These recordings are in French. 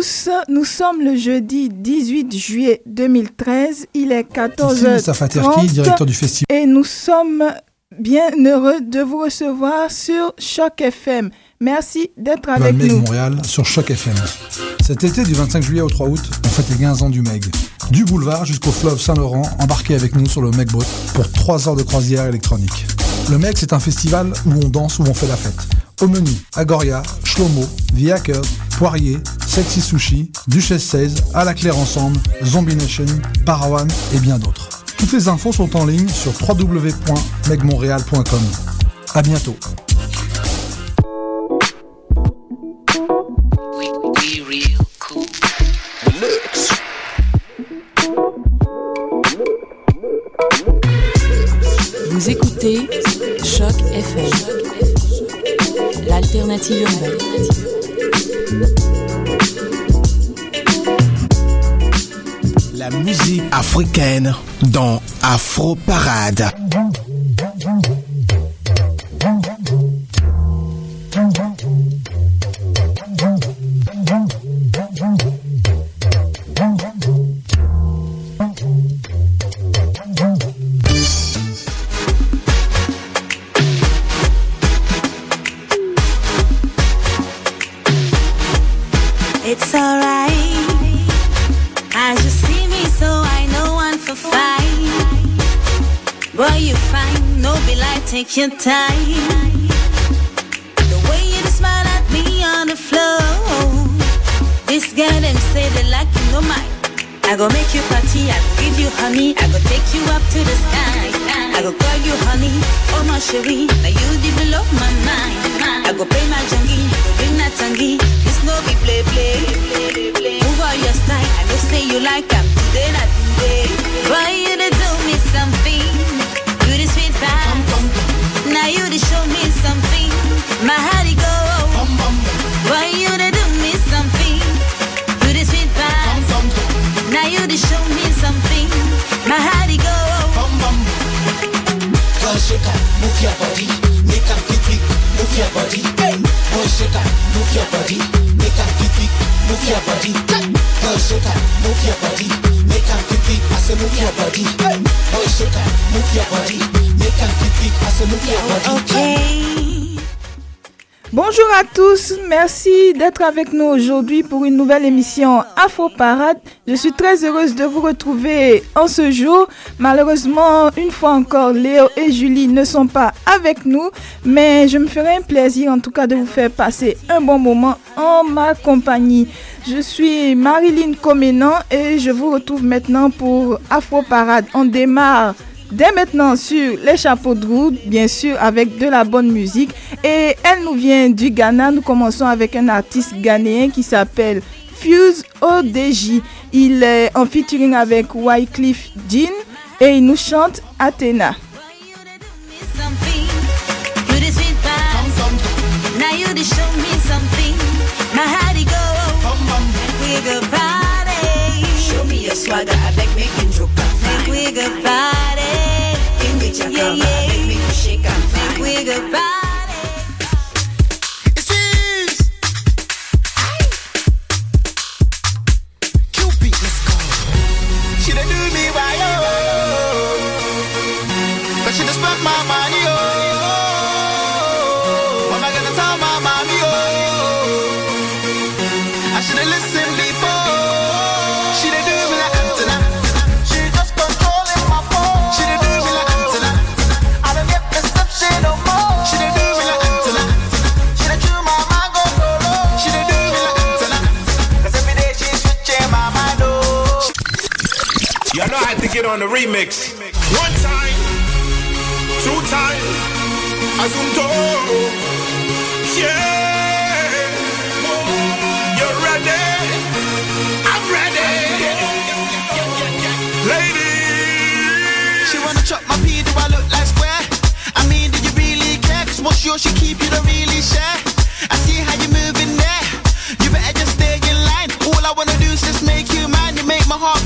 Tous, nous sommes le jeudi 18 juillet 2013, il est 14h30 directeur du festival. et nous sommes bien heureux de vous recevoir sur Choc FM. Merci d'être avec Meg nous. Montréal sur Choc FM. Cet été du 25 juillet au 3 août, on fête les 15 ans du Meg. Du boulevard jusqu'au fleuve Saint-Laurent, embarquez avec nous sur le Meg Boat pour 3 heures de croisière électronique. Le Meg, c'est un festival où on danse, où on fait la fête. Au menu, Agoria, Shlomo, The Hackers, Poirier, Sexy Sushi, Duchesse 16, À la Claire Ensemble, Zombie Nation, Parawan et bien d'autres. Toutes les infos sont en ligne sur www.megmontréal.com. À bientôt. Vous écoutez Choc l'alternative. La musique africaine dans Afro Parade. Avec nous aujourd'hui pour une nouvelle émission Afro Parade. Je suis très heureuse de vous retrouver en ce jour. Malheureusement, une fois encore, Léo et Julie ne sont pas avec nous, mais je me ferai un plaisir en tout cas de vous faire passer un bon moment en ma compagnie. Je suis Marilyn Comenan et je vous retrouve maintenant pour Afro Parade. On démarre dès maintenant sur les chapeaux de roue, bien sûr, avec de la bonne musique. Et elle nous vient du Ghana. Nous commençons avec un artiste ghanéen qui s'appelle Fuse ODJ. Il est en featuring avec Wycliffe Jean et il nous chante Athéna. swagger, make party. In with your Yeah, camera, yeah. make me you shake and Make fine. we go get on the remix. One time, two time, Azunto. Yeah. Oh, you're ready. I'm ready. Ladies. She wanna chop my pee, do I look like square? I mean, do you really care? Cause what's yours, she keep, you don't really share. I see how you're moving there. You better just stay in line. All I wanna do is just make you mine. You make my heart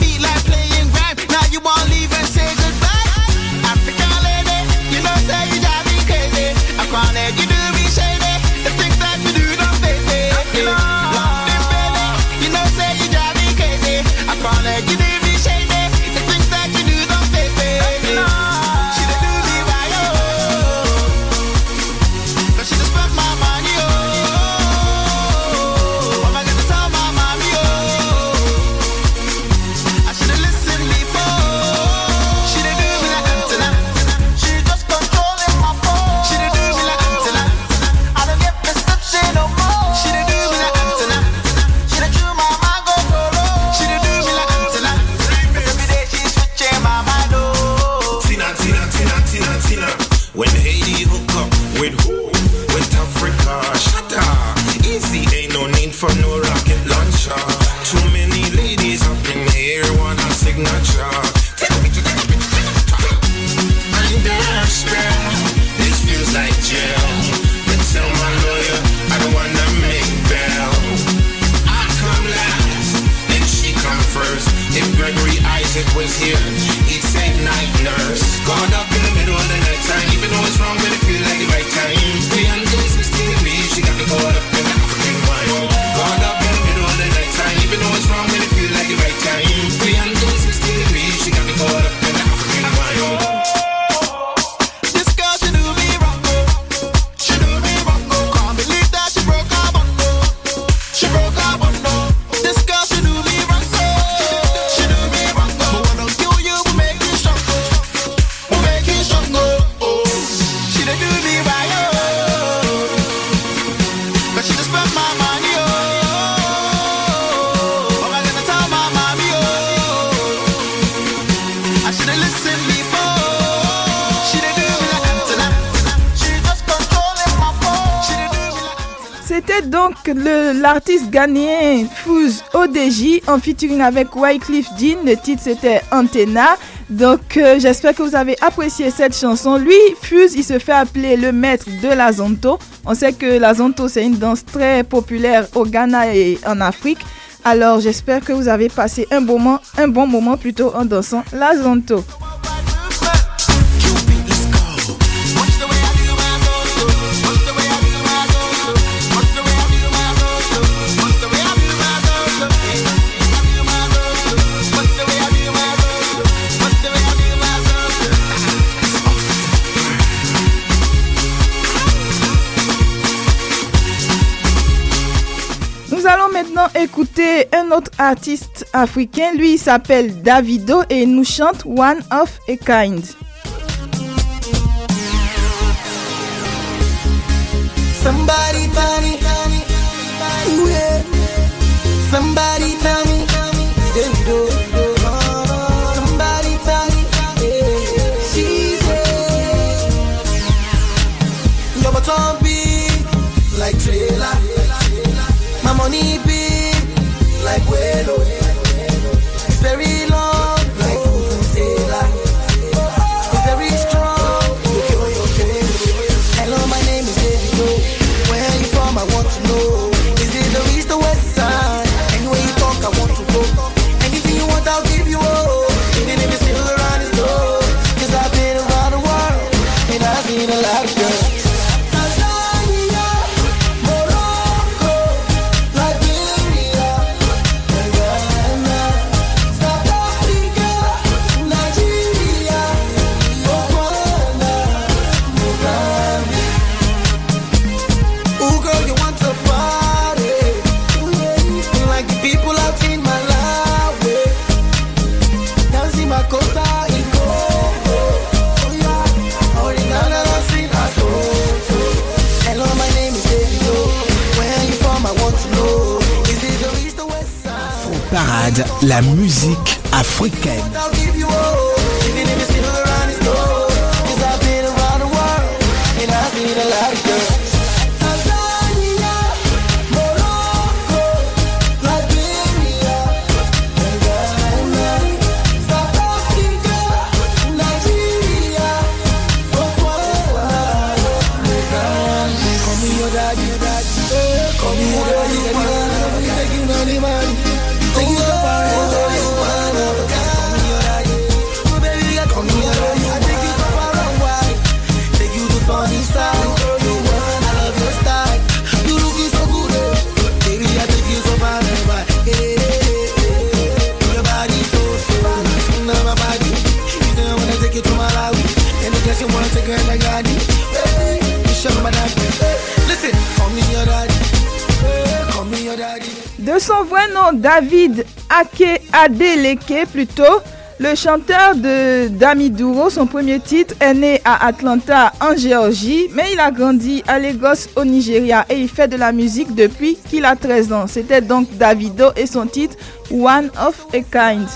Donc l'artiste ghanéen Fuse ODJ en featuring avec Wycliffe Jean. Le titre c'était Antenna. Donc euh, j'espère que vous avez apprécié cette chanson. Lui, Fuse, il se fait appeler le maître de la Zonto. On sait que la Zonto, c'est une danse très populaire au Ghana et en Afrique. Alors j'espère que vous avez passé un, bon moment, un bon moment plutôt en dansant la Zonto. écouter un autre artiste africain. Lui, il s'appelle Davido et il nous chante One of a Kind. like we're Ake Adeleke plutôt. Le chanteur de Damidouro, son premier titre, est né à Atlanta en Géorgie, mais il a grandi à Lagos au Nigeria et il fait de la musique depuis qu'il a 13 ans. C'était donc Davido et son titre One of a Kind.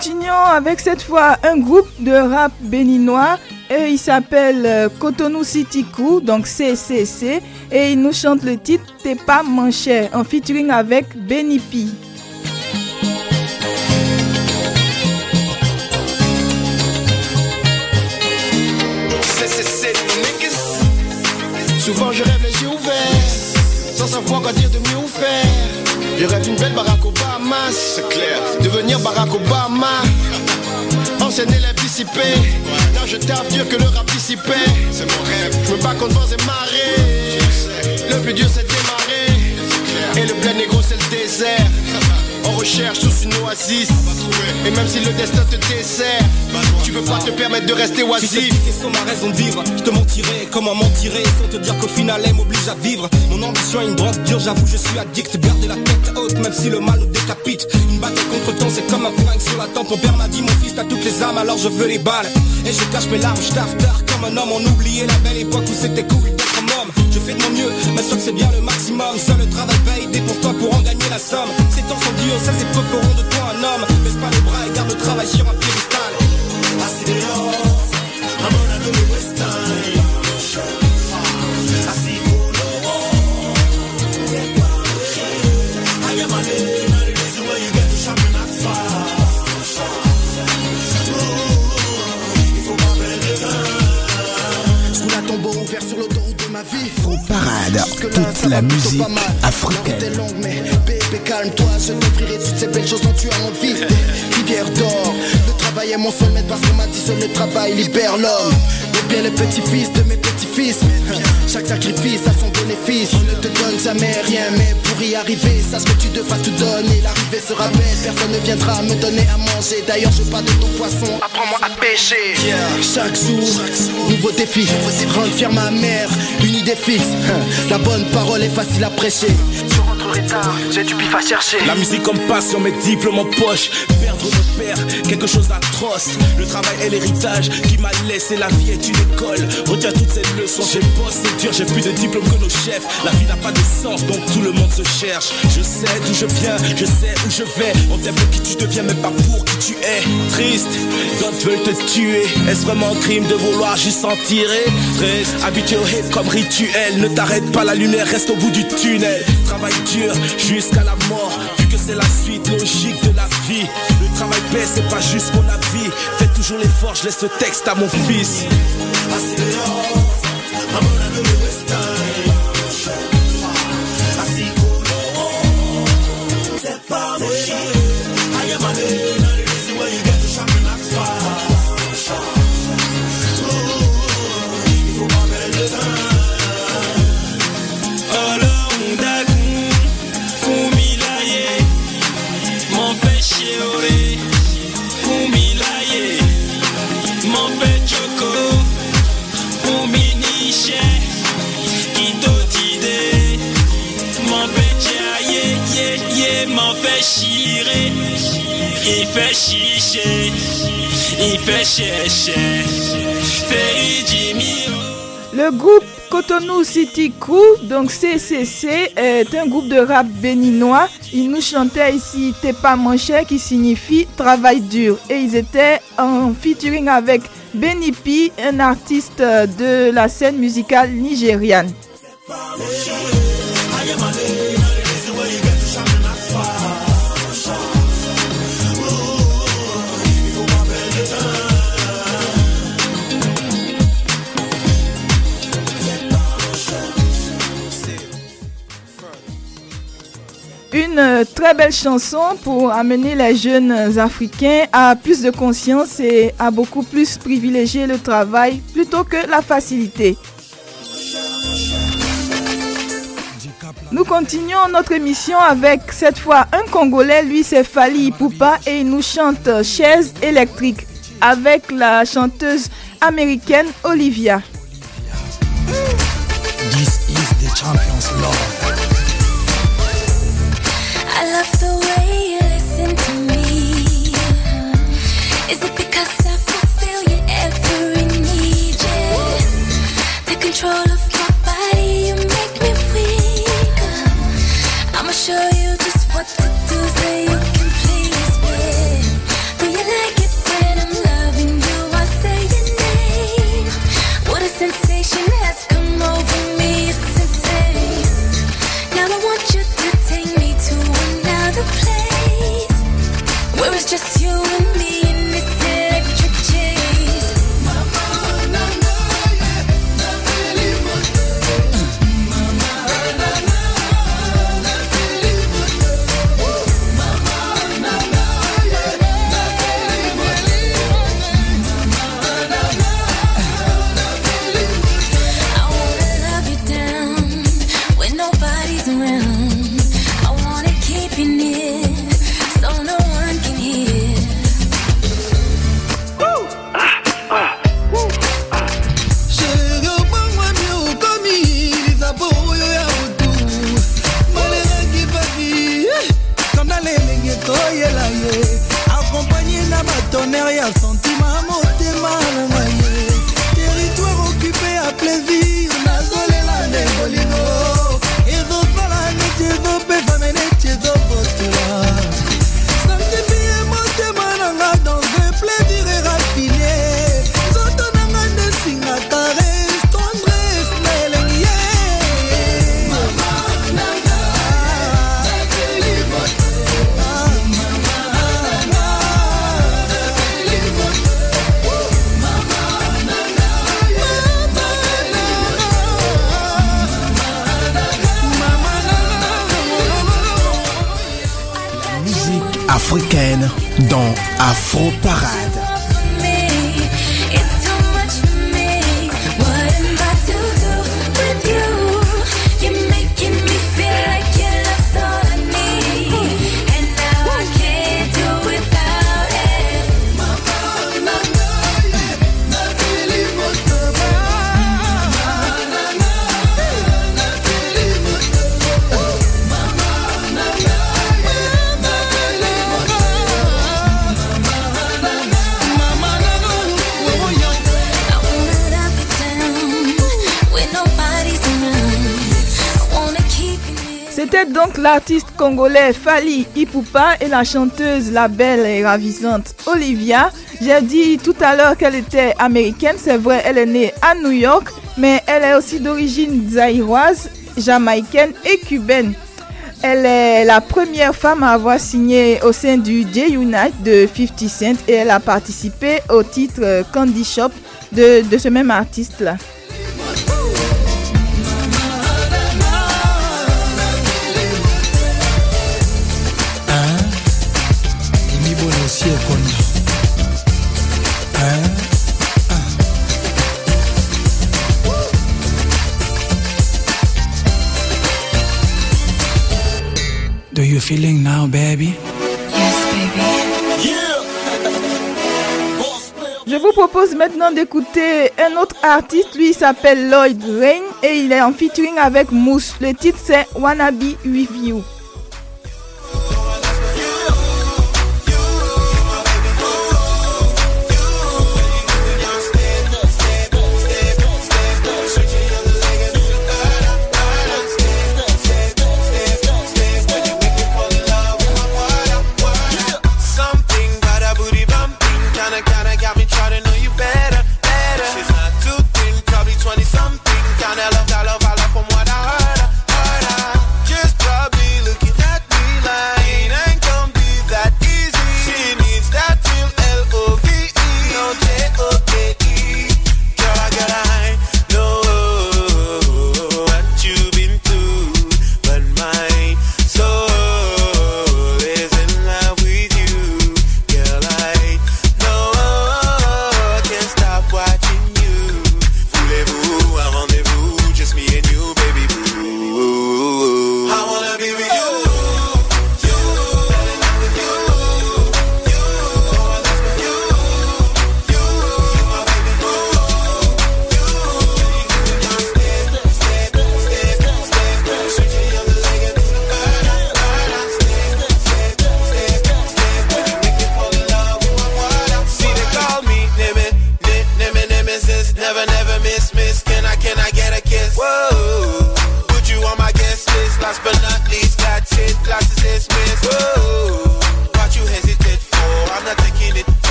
Continuons avec cette fois un groupe de rap béninois. Et il s'appelle euh, Cotonou City Crew, donc CCC. Et il nous chante le titre T'es pas mon cher, en featuring avec niggas. Souvent je rêve les yeux ouverts, sans savoir quoi dire de mieux ou faire. Je rêve d'une belle Barack Obama, c'est clair. Devenir Barack Obama. Ancien élève dissipé. Là je tape dur que le rap dissipé. C'est mon rêve. Je me bats contre vents et marées. Le plus dur c'est démarrer. Et le plein négro c'est le désert. On recherche tous une oasis. Et même si le destin te dessert, tu peux pas te permettre de rester Si oisif. sont ma raison de vivre, je te mentirais, comment mentirais sans te dire qu'au final elle m'oblige à vivre? Mon ambition est une drogue dure, j'avoue je suis addict, garder la tête haute même si le mal nous décapite. Une bataille contre temps c'est comme un flingue sur la tempe. Mon père m'a dit mon fils t'as toutes les âmes alors je veux les balles. Et je cache mes larmes, je taffe tard comme un homme. On oubliait la belle époque où c'était cool Je fais de mon mieux, mais sûr que c'est bien le maximum. Seul le travail paye, dépense-toi pour en gagner la somme. Ces temps sont durs, ça c'est peu feront de toi un homme. Baisse pas les bras et garde le travail sur un piédestal. Je la musique africaine. Bébé, calme-toi. Je t'offrirai toutes ces belles choses dont tu as envie. Des rivières d'or. Le travail est mon seul maître parce qu'on m'a dit le travail libère l'homme. Et bien les petits-fils de mes petits-fils. Chaque sacrifice a son bénéfice. On ne te donne jamais rien, mais pour y arriver, sache que tu devras tout donner. L'arrivée sera belle, personne ne viendra me donner à manger. D'ailleurs, je pas de ton poisson, apprends-moi à pêcher. Chaque jour, nouveau défi. Rendre fier ma mère, une idée fixe. La bonne parole est facile à prêcher. Je j'ai du pif à chercher. La musique comme passion, mes diplômes en poche. Perdre mon père, quelque chose d'atroce. Le travail est l'héritage qui m'a laissé. La vie est une école. Retiens toutes ces leçons. J'ai bossé dur, j'ai plus de diplôme que nos chefs. La vie n'a pas de sens, donc tout le monde se cherche. Je sais d'où je viens, je sais où je vais. On t'aime pour qui tu deviens, mais pas pour qui tu es. Triste, d'autres veulent te tuer. Est-ce vraiment un crime de vouloir juste en tirer Triste, habitué au hate comme rituel. Ne t'arrête pas, la lumière reste au bout du tunnel. Travail dur jusqu'à la mort. Vu que c'est la suite logique de la vie. Le travail paie, c'est pas juste mon avis. Fais toujours l'effort, je laisse ce texte à mon fils. Fait chicher, il fait chercher, fait Jimmy. Le groupe Cotonou City Crew, donc CCC, est un groupe de rap béninois. Ils nous chantaient ici T'es pas mon cher qui signifie travail dur. Et ils étaient en featuring avec Benny P, un artiste de la scène musicale nigériane. Une euh, très belle chanson pour amener les jeunes africains à plus de conscience et à beaucoup plus privilégier le travail plutôt que la facilité. Nous continuons notre émission avec cette fois un Congolais, lui c'est Fali Poupa et il nous chante Chaise électrique avec la chanteuse américaine Olivia. just you and me. L'artiste congolais Fali Ipupa et la chanteuse, la belle et ravissante Olivia. J'ai dit tout à l'heure qu'elle était américaine, c'est vrai, elle est née à New York, mais elle est aussi d'origine zaïroise, jamaïcaine et cubaine. Elle est la première femme à avoir signé au sein du J-Unite de 50 Cent et elle a participé au titre Candy Shop de, de ce même artiste-là. Ekonda Hein? Do you feeling now, baby? Je vous propose maintenant d'écouter un autre artiste, lui il s'appelle Lloyd Rain et il est en featuring avec Mousse. Le titre c'est Wanna Be With You.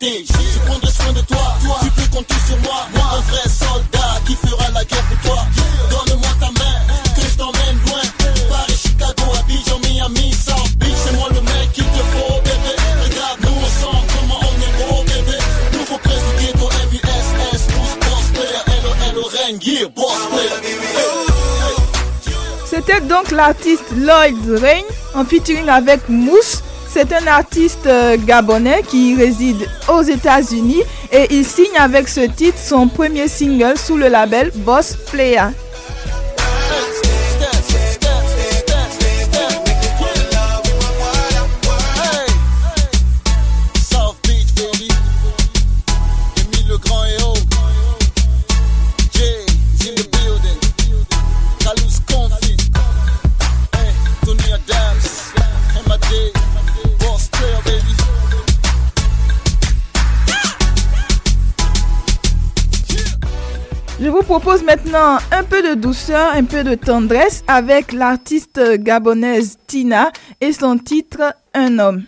compter. Je prendrai soin de toi. toi. Tu peux compter sur moi. Moi, un vrai soldat qui fera la guerre pour toi. Donne-moi ta main, que je t'emmène loin. Paris, Chicago, Abidjan, Miami, South Beach. C'est moi le mec qu'il te faut, bébé. Regarde, nous ensemble, comment on est beau, bébé. Nouveau président du MUSS, tous boss player. Hello, hello, Rengier, boss player. C'était donc l'artiste Lloyd Rain en featuring avec Mousse c'est un artiste euh, gabonais qui réside aux États-Unis et il signe avec ce titre son premier single sous le label Boss Player. propose maintenant un peu de douceur, un peu de tendresse avec l'artiste gabonaise Tina et son titre Un homme.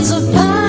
it's a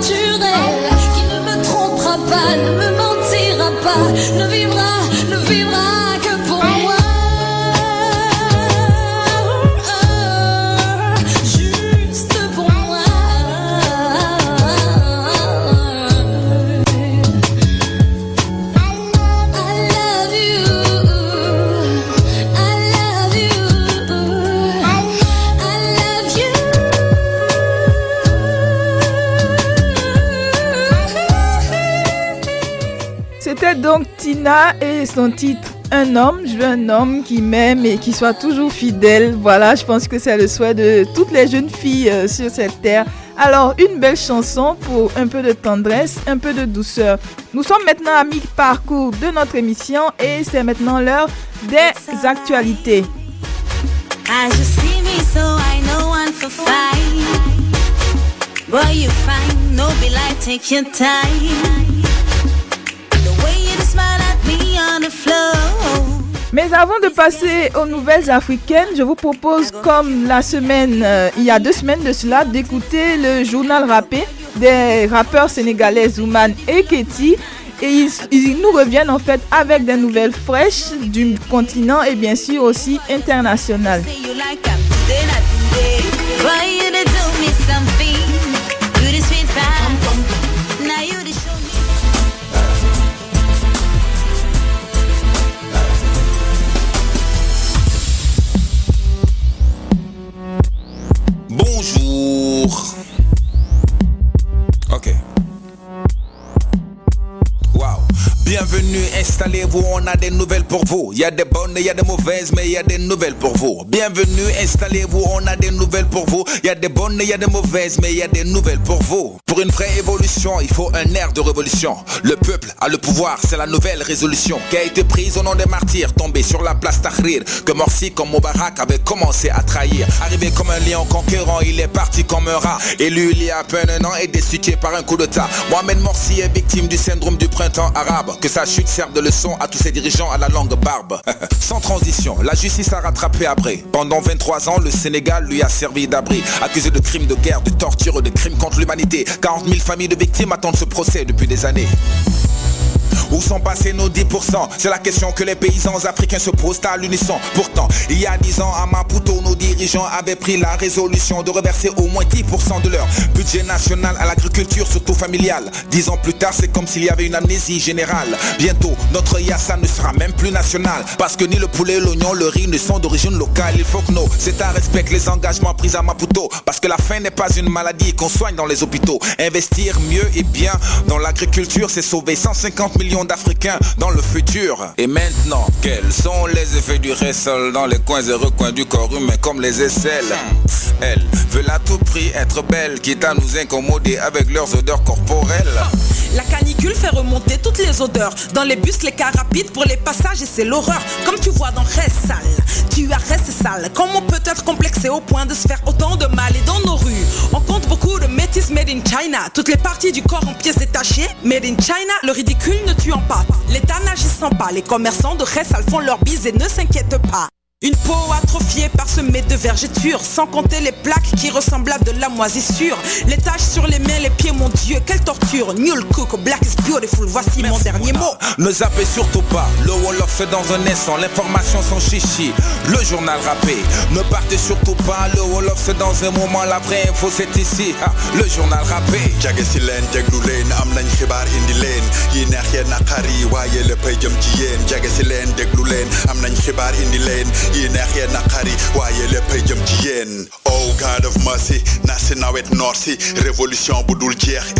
qui ne me trompera pas. Son titre Un homme. Je veux un homme qui m'aime et qui soit toujours fidèle. Voilà, je pense que c'est le souhait de toutes les jeunes filles euh, sur cette terre. Alors, une belle chanson pour un peu de tendresse, un peu de douceur. Nous sommes maintenant à mi-parcours de notre émission et c'est maintenant l'heure des actualités. Five. Boy, you fine, no be like take your time. Mais avant de passer aux nouvelles africaines, je vous propose, comme la semaine, euh, il y a deux semaines de cela, d'écouter le journal rappé des rappeurs sénégalais Zouman et Keti. Et ils, ils nous reviennent en fait avec des nouvelles fraîches du continent et bien sûr aussi internationales. Installez-vous, on a des nouvelles pour vous. Il y a des bonnes il y a des mauvaises, mais il y a des nouvelles pour vous. Bienvenue, installez-vous, on a des nouvelles pour vous. Il y a des bonnes il y a des mauvaises, mais il y a des nouvelles pour vous. Pour une vraie évolution, il faut un air de révolution. Le peuple a le pouvoir, c'est la nouvelle résolution qui a été prise au nom des martyrs tombés sur la place Tahrir. Que Morsi comme Moubarak avait commencé à trahir. Arrivé comme un lion conquérant, il est parti comme un rat. Élu il y a à peine un an et destitué par un coup d'état. Mohamed Morsi est victime du syndrome du printemps arabe. Que sa chute serve de leçon à tous ces dirigeants à la langue barbe. Sans transition, la justice a rattrapé après. Pendant 23 ans, le Sénégal lui a servi d'abri. Accusé de crimes de guerre, de torture de crimes contre l'humanité. 40 000 familles de victimes attendent ce procès depuis des années. Où sont passés nos 10% C'est la question que les paysans africains se posent à l'unisson. Pourtant, il y a 10 ans à Maputo, nos dirigeants avaient pris la résolution de reverser au moins 10% de leur budget national à l'agriculture, surtout familiale. 10 ans plus tard, c'est comme s'il y avait une amnésie générale. Bientôt, notre Yassa ne sera même plus national. Parce que ni le poulet, l'oignon, le riz ne sont d'origine locale. Il faut que nos États respectent les engagements pris à Maputo. Parce que la faim n'est pas une maladie qu'on soigne dans les hôpitaux. Investir mieux et bien dans l'agriculture, c'est sauver 150 millions d'Africains dans le futur. Et maintenant, quels sont les effets du réssol dans les coins et recoins du corps humain comme les aisselles? Elles veulent à tout prix être belles, quitte à nous incommoder avec leurs odeurs corporelles. La canicule fait remonter toutes les odeurs. Dans les bus, les cars rapides pour les passages et c'est l'horreur. Comme tu vois dans Reste sale, tu as resté sale. Comment peut être complexé au point de se faire autant de mal et dans nos rues? Beaucoup de métis made in China. Toutes les parties du corps en pièces détachées. Made in China, le ridicule ne tuant pas. L'État n'agissant pas. Les commerçants de Reste font leur bise et ne s'inquiètent pas. Une peau atrophiée parsemée de vergetures, sans compter les plaques qui ressemblent à de la moisissure. Les taches sur les mains, les pieds, mon Dieu, quelle torture. Nul cook, black is beautiful, voici mon dernier mot. Ne zappez surtout pas, le Wolof c'est dans un instant, l'information sans chichi. Le journal rappé, ne partez surtout pas, le Wolof c'est dans un moment, la vraie info c'est ici. Le journal rappé. Oh God of mercy na nawet noor révolution bu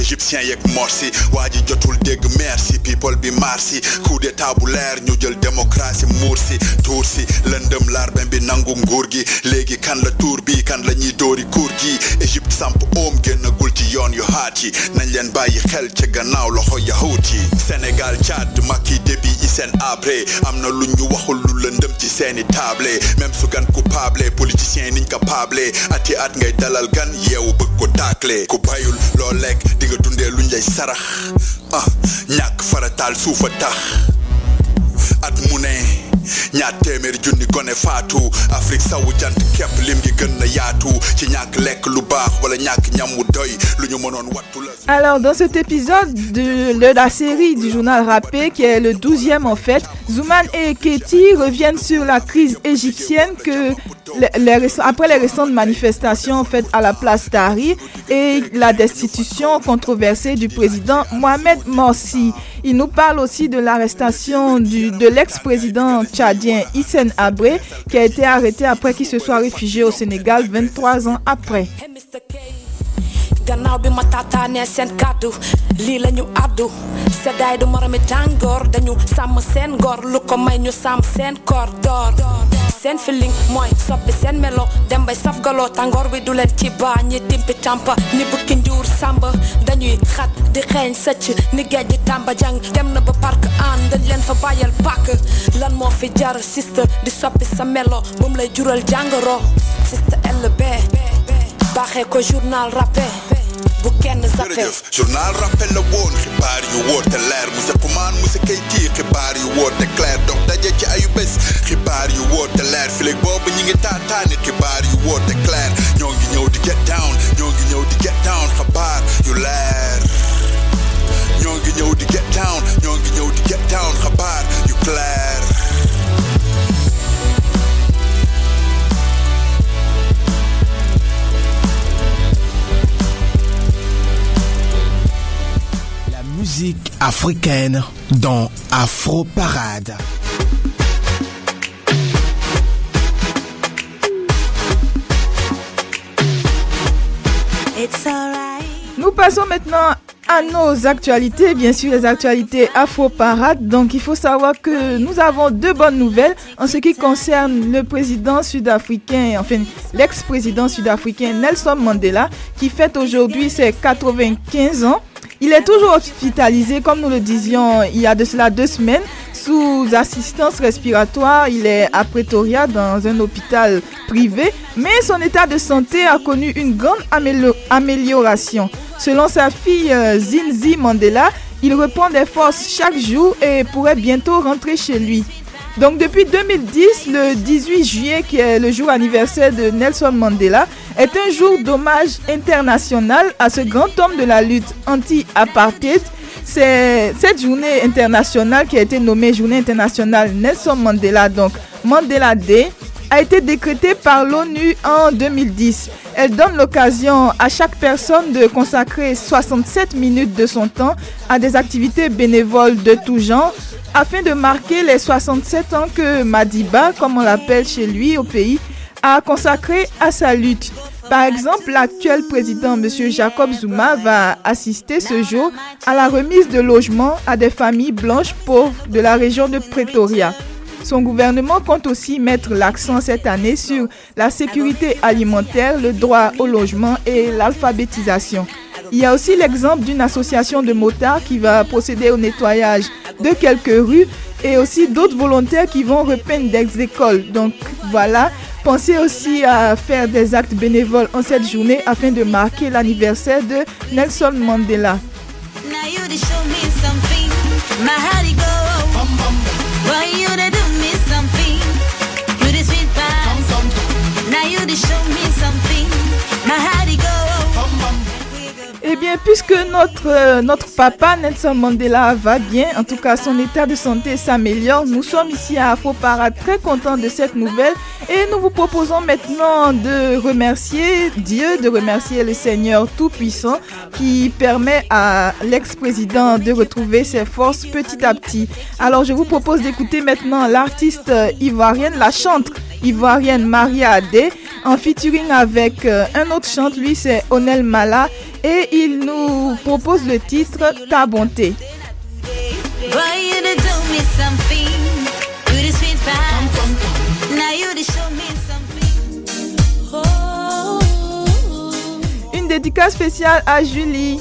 égyptien yeeg morsi. Waa ji jotul dégg merci people bi marsi. Coup d'état bu leer ñu démocratie muur si tuur si lëndëm bi nangu nguur gi. Léegi kan la tuur bi kan la ñuy dóori kuur gi. Égypte samp oom génnagul ci yoon yu haat yi. Nañ leen Sénégal Tchad Maki Déby Hissène Habré am na lu ñu waxul lu ci table même su gan coupable politicien niñ capable ati at ngay dalal gan yeewu bëgg ko taakle ku bayul loo lekk di nga dundee luñ lay sarax. Ah ñàkk farataal suufa tax. At mu ne Alors, dans cet épisode de, la série du journal rappé, qui est le 12e en fait, Zouman et Keti reviennent sur la crise égyptienne que après les récentes manifestations en à la place Tahrir et la destitution controversée du président Mohamed Morsi. Il nous parle aussi de l'arrestation de l'ex-président tchadien Hissène Habré qui a été arrêté après qu'il se soit réfugié au Sénégal 23 ans après. Seen feeling mooy soppi seen melo. Dem bay saf galoo tàngoor bi du leen ci baa ñi timpi tampa ñi bukki njuur sàmba dañuy xat di xeeñ sëcc ni géej di tàmba jàng dem na ba parc an dañ leen fa bàyyal pàkk lan moo fi jar sister di soppi sa melo bu lay jural jàngoro. Sister LB baaxee ko journal rappé bekende zakken. Journaal rappelle woon, gebaar je woord te leer. Moest ik kom aan, moest ik kijken, gebaar je woord te klaar. Doch dat je je aan je best, gebaar je woord te leer. Viel ik boven, je gaat aan, gebaar je woord te klaar. Jong je know to get down, jong je know to get down, gebaar je leer. Jong je know to get down, jong je know to get down, gebaar je klaar. Musique africaine dans Afro Parade. Nous passons maintenant à nos actualités, bien sûr les actualités Afro Parade. Donc il faut savoir que nous avons deux bonnes nouvelles en ce qui concerne le président sud-africain, enfin l'ex-président sud-africain Nelson Mandela, qui fête aujourd'hui ses 95 ans. Il est toujours hospitalisé, comme nous le disions il y a de cela deux semaines, sous assistance respiratoire. Il est à Pretoria dans un hôpital privé, mais son état de santé a connu une grande amélioration. Selon sa fille euh, Zinzi Mandela, il reprend des forces chaque jour et pourrait bientôt rentrer chez lui. Donc depuis 2010, le 18 juillet, qui est le jour anniversaire de Nelson Mandela, est un jour d'hommage international à ce grand homme de la lutte anti-apartheid. Cette journée internationale qui a été nommée Journée internationale Nelson Mandela, donc Mandela Day, a été décrétée par l'ONU en 2010. Elle donne l'occasion à chaque personne de consacrer 67 minutes de son temps à des activités bénévoles de tout genre afin de marquer les 67 ans que Madiba, comme on l'appelle chez lui au pays, a consacré à sa lutte. Par exemple, l'actuel président M. Jacob Zuma va assister ce jour à la remise de logements à des familles blanches pauvres de la région de Pretoria. Son gouvernement compte aussi mettre l'accent cette année sur la sécurité alimentaire, le droit au logement et l'alphabétisation. Il y a aussi l'exemple d'une association de motards qui va procéder au nettoyage de quelques rues et aussi d'autres volontaires qui vont repeindre des écoles. Donc voilà, pensez aussi à faire des actes bénévoles en cette journée afin de marquer l'anniversaire de Nelson Mandela. Show me bien, puisque notre, euh, notre papa Nelson Mandela va bien, en tout cas son état de santé s'améliore, nous sommes ici à Afro Parade très contents de cette nouvelle. Et nous vous proposons maintenant de remercier Dieu, de remercier le Seigneur Tout-Puissant qui permet à l'ex-président de retrouver ses forces petit à petit. Alors, je vous propose d'écouter maintenant l'artiste euh, ivoirienne, la chantre ivoirienne Maria Adé, en featuring avec euh, un autre chante, lui c'est Onel Mala, et il nous propose le titre Ta bonté. Une dédicace spéciale à Julie.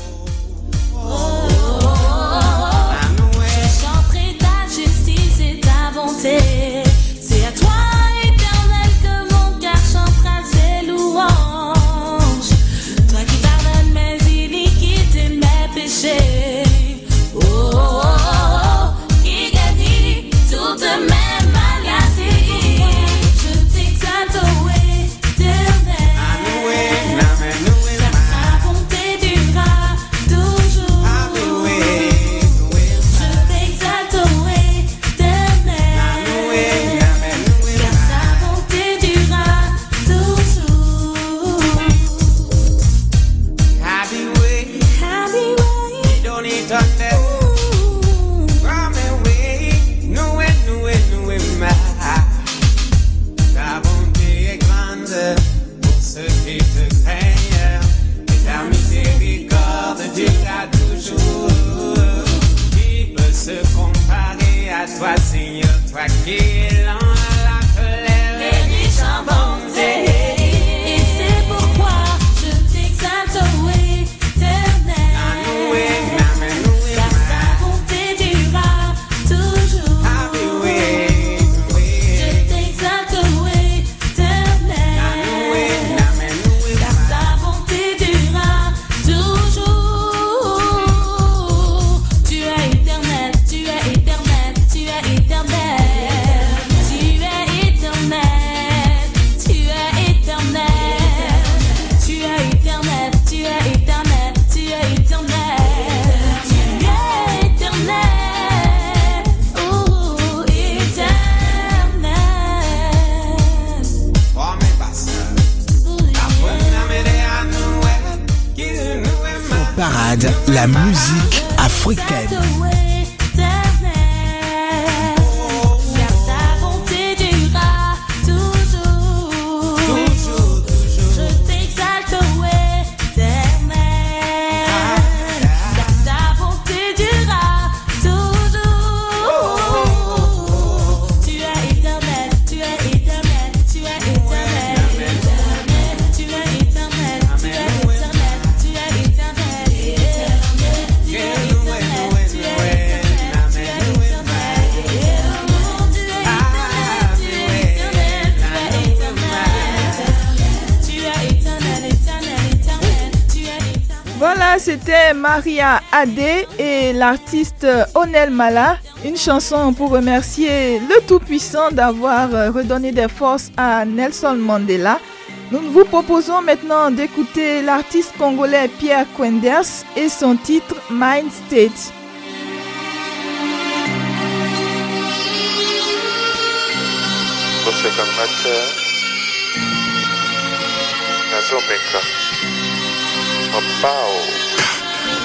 Parade, la musique africaine. Maria Adé et l'artiste Onel Mala, une chanson pour remercier le Tout-Puissant d'avoir euh, redonné des forces à Nelson Mandela. Nous vous proposons maintenant d'écouter l'artiste congolais Pierre Quenders et son titre Mind State.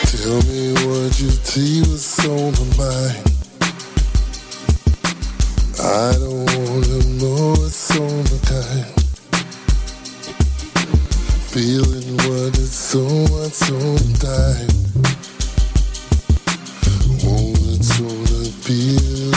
Tell me what you see was on her mind. I don't wanna know what's on the time. Feeling what it's so much on the time. Won't it feel?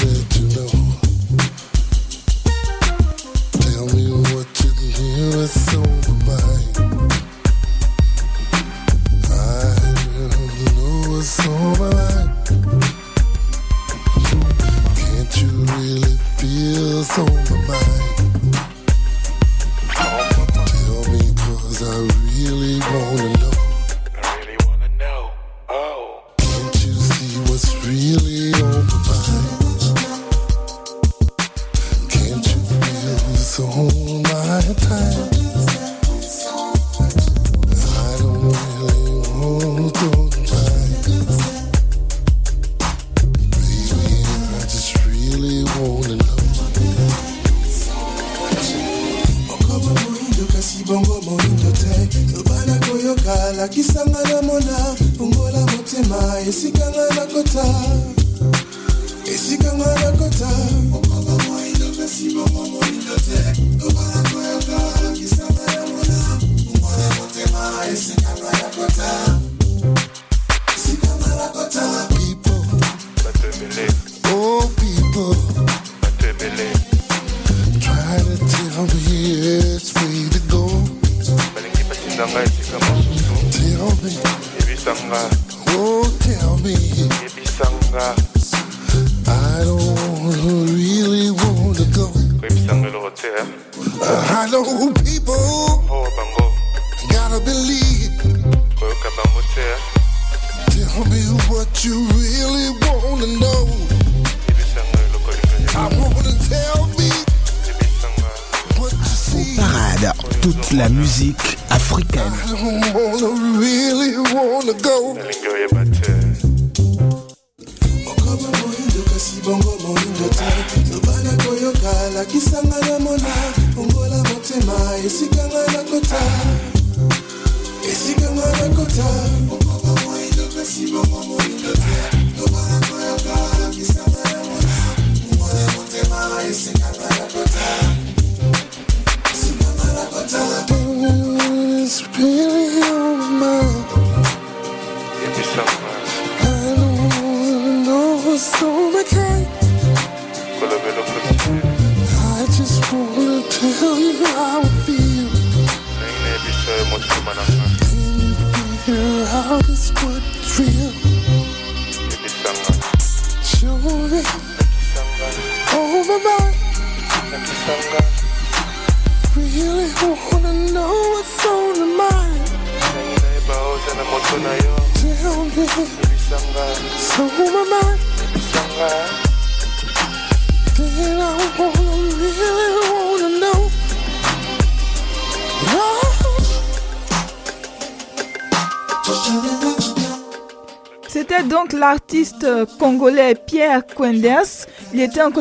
Quenders. Il était en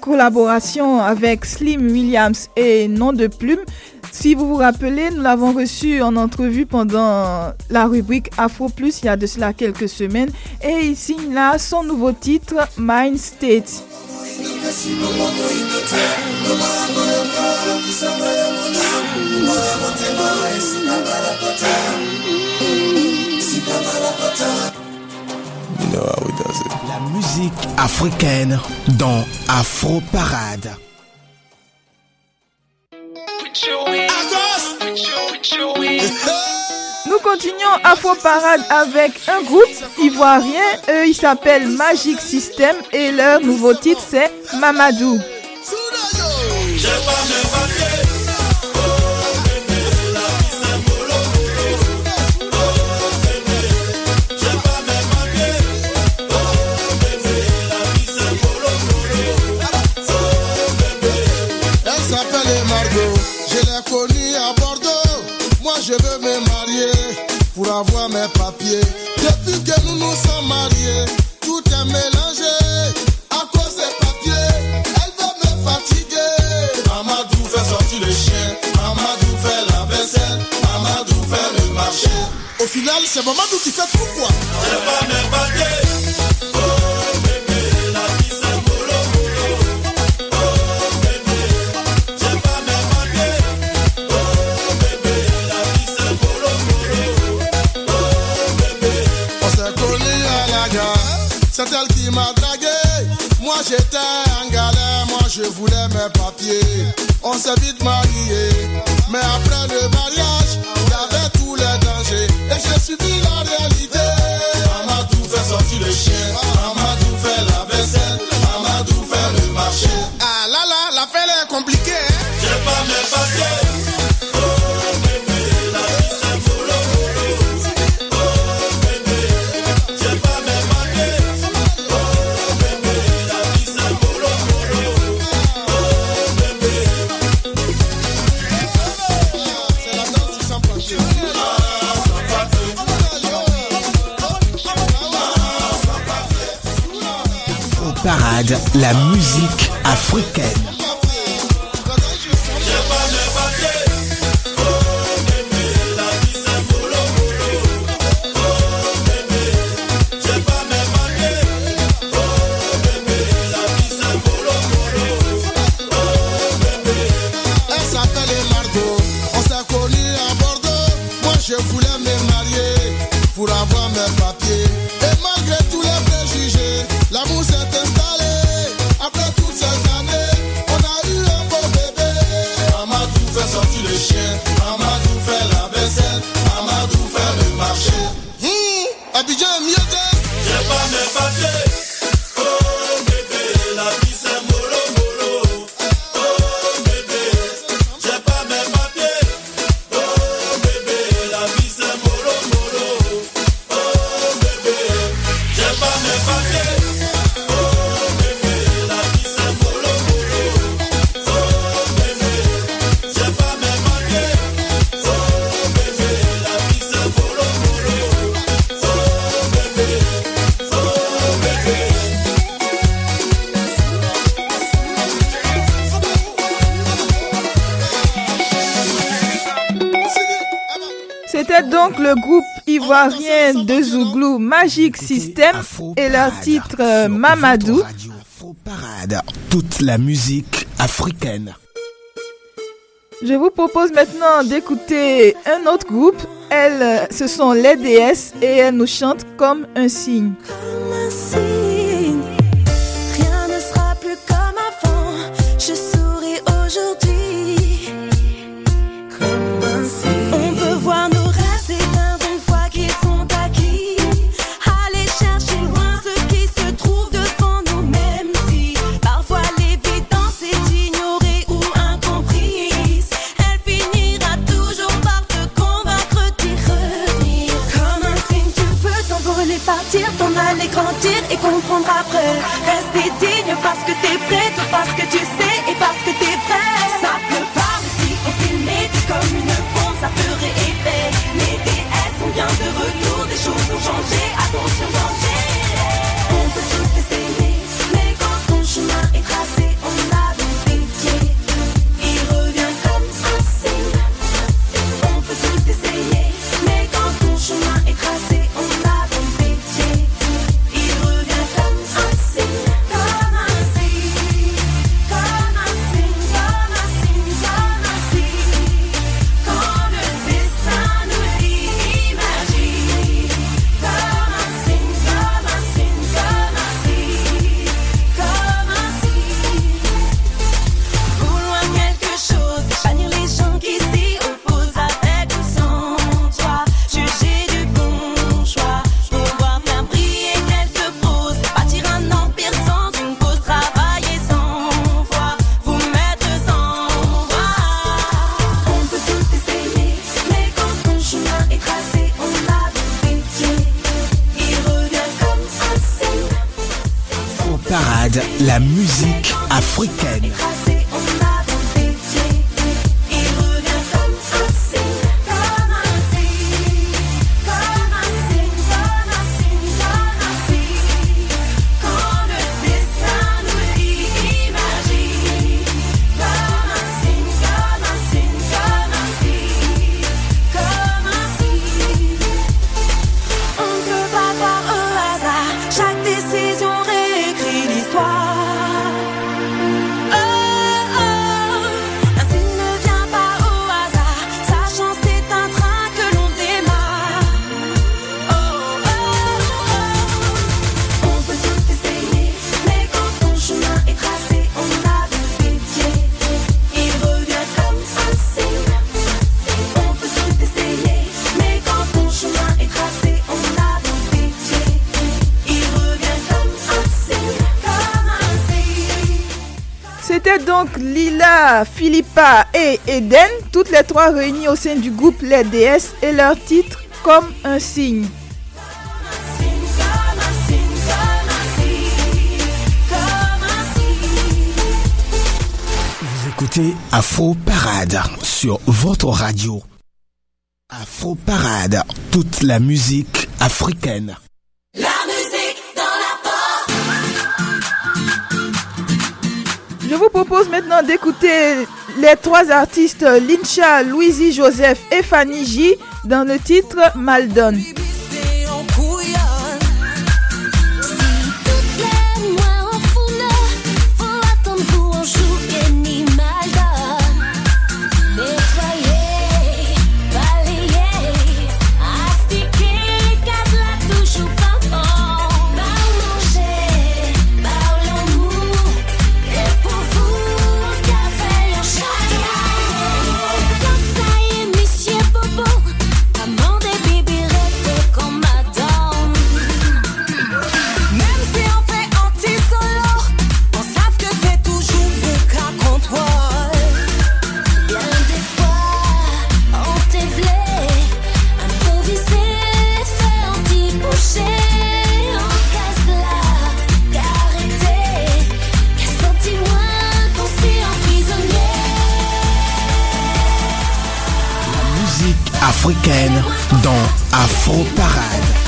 collaboration avec Slim Williams et Nom de Plume. Si vous vous rappelez, nous l'avons reçu en entrevue pendant la rubrique Afro Plus il y a de cela quelques semaines et il signe là son nouveau titre Mind State. La musique africaine dans Afro Parade. Nous continuons Afro Parade avec un groupe ivoirien. Eux, ils s'appellent Magic System et leur nouveau titre, c'est Mamadou. je veux me marier pour avoir mes papiers. Magic System et leur titre euh, Mamadou. Parade, toute la musique africaine. Je vous propose maintenant d'écouter un autre groupe. Elles, ce sont les déesses et elles nous chantent comme un signe. grandir et comprendre après. Rester digne parce que t'es prêt, parce que tu Philippa et Eden, toutes les trois réunies au sein du groupe Les DS et leur titre Comme un signe. Vous écoutez Afro Parade sur votre radio. Afro Parade, toute la musique africaine. Je vous propose maintenant d'écouter les trois artistes Lincha, Louisie Joseph et Fanny J dans le titre Maldon. Dans Afro Parade.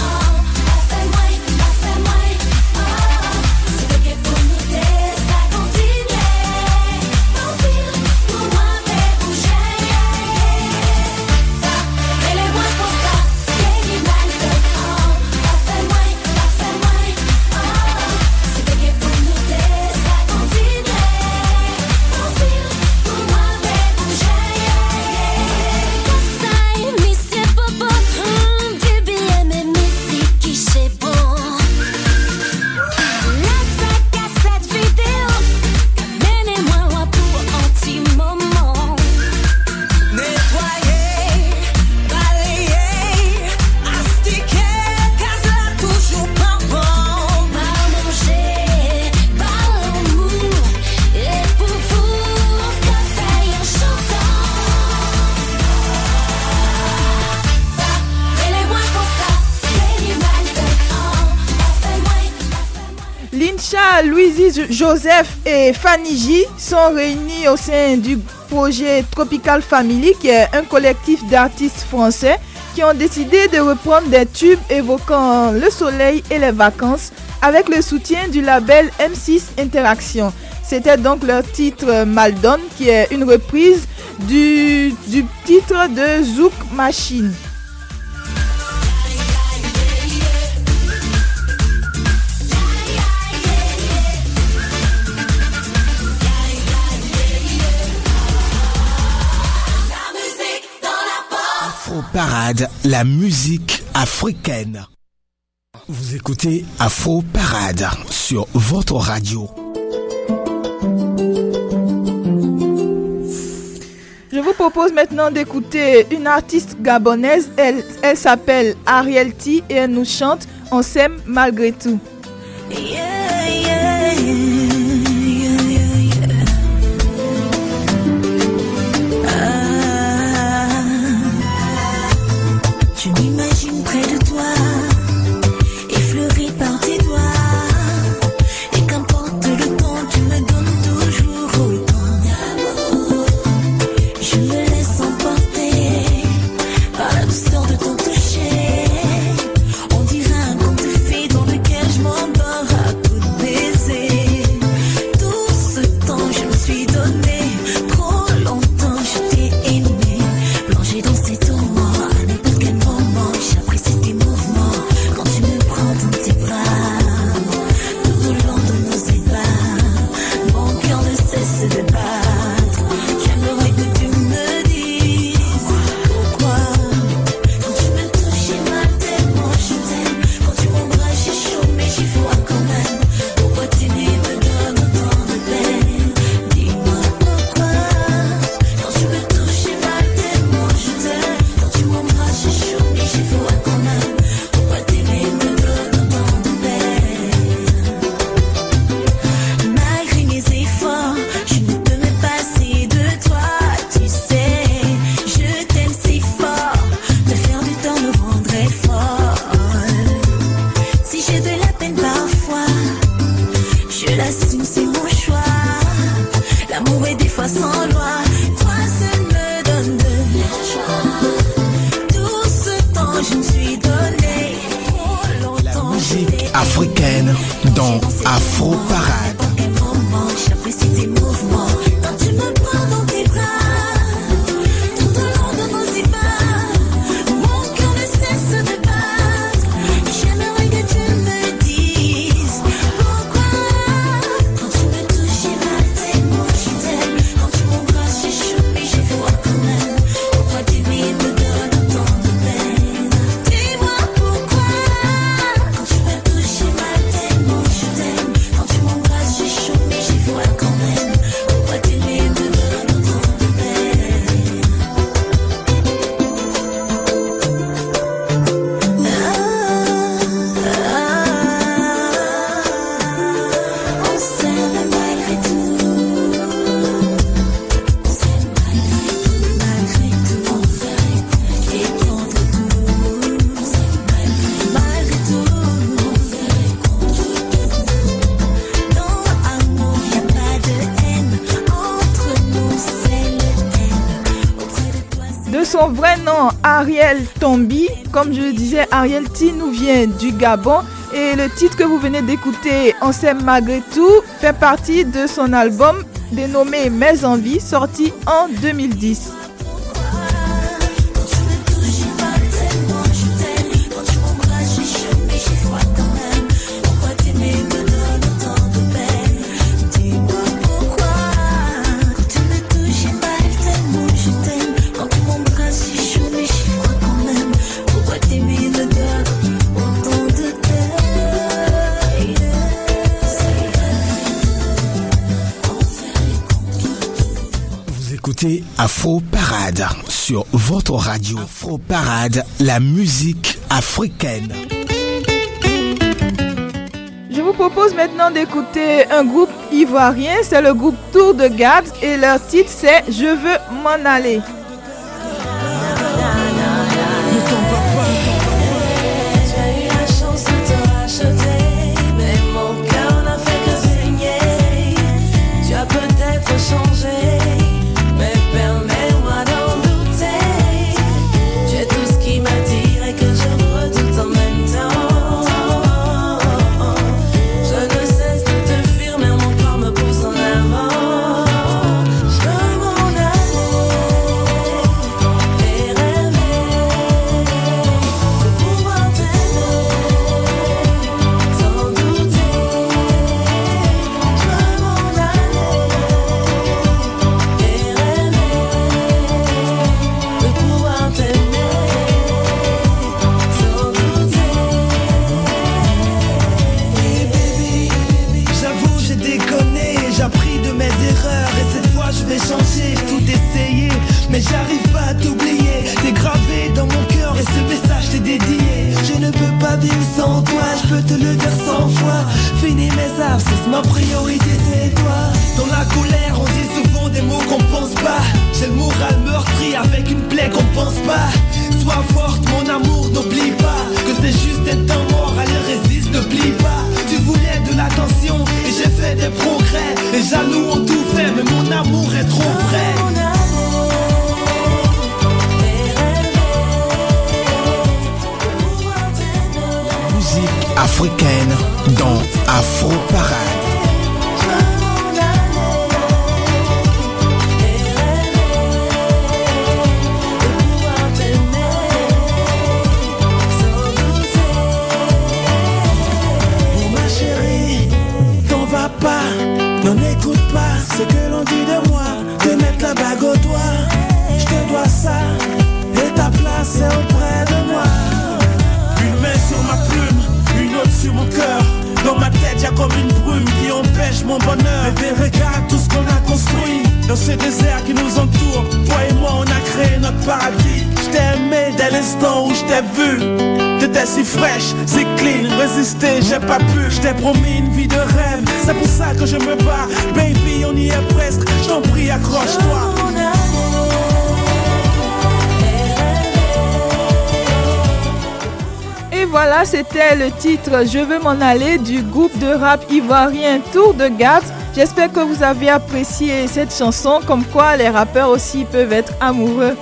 Et Fanny J sont réunis au sein du projet Tropical Family, qui est un collectif d'artistes français qui ont décidé de reprendre des tubes évoquant le soleil et les vacances avec le soutien du label M6 Interaction. C'était donc leur titre Maldon, qui est une reprise du, du titre de Zouk Machine. Afro Parade, la musique africaine. Vous écoutez Afro Parade sur votre radio. Je vous propose maintenant d'écouter une artiste gabonaise. Elle, elle s'appelle Ariel T et elle nous chante On s'aime malgré tout. et des fois sans loi. Toi seul me donne de Tout ce temps, je me suis donné. Pour longtemps, La musique africaine dans Afro Paradis. Comme je le disais, Ariel T nous vient du Gabon et le titre que vous venez d'écouter, On s'aime malgré tout, fait partie de son album dénommé Mes envies, sorti en 2010. Écoutez Afro Parade sur votre radio. Afro Parade, la musique africaine. Je vous propose maintenant d'écouter un groupe ivoirien, c'est le groupe Tour de Garde et leur titre c'est Je veux m'en aller. Je peux te le dire cent fois. Fini mes abscesses, ma priorité c'est toi. Dans la colère, on dit souvent des mots qu'on pense pas. J'ai le moral meurtri avec une plaie qu'on pense pas. Sois forte, mon amour, n'oublie pas que c'est juste un temps mort. Allez, résiste, ne plie pas. Tu voulais de l'attention et j'ai fait des progrès. Les jaloux ont tout fait, mais mon amour est trop vrai. Africaine dans Afro Parade. Et voilà, c'était le titre Je veux m'en aller du groupe de rap ivoirien Tour de Garde. J'espère que vous avez apprécié cette chanson, comme quoi les rappeurs aussi peuvent être amoureux.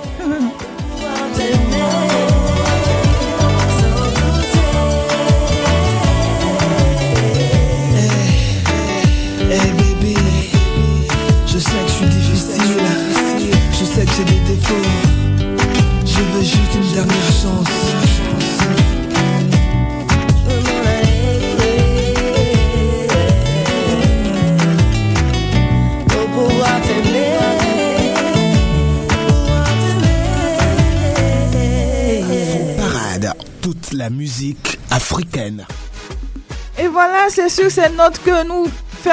Ces notes que nous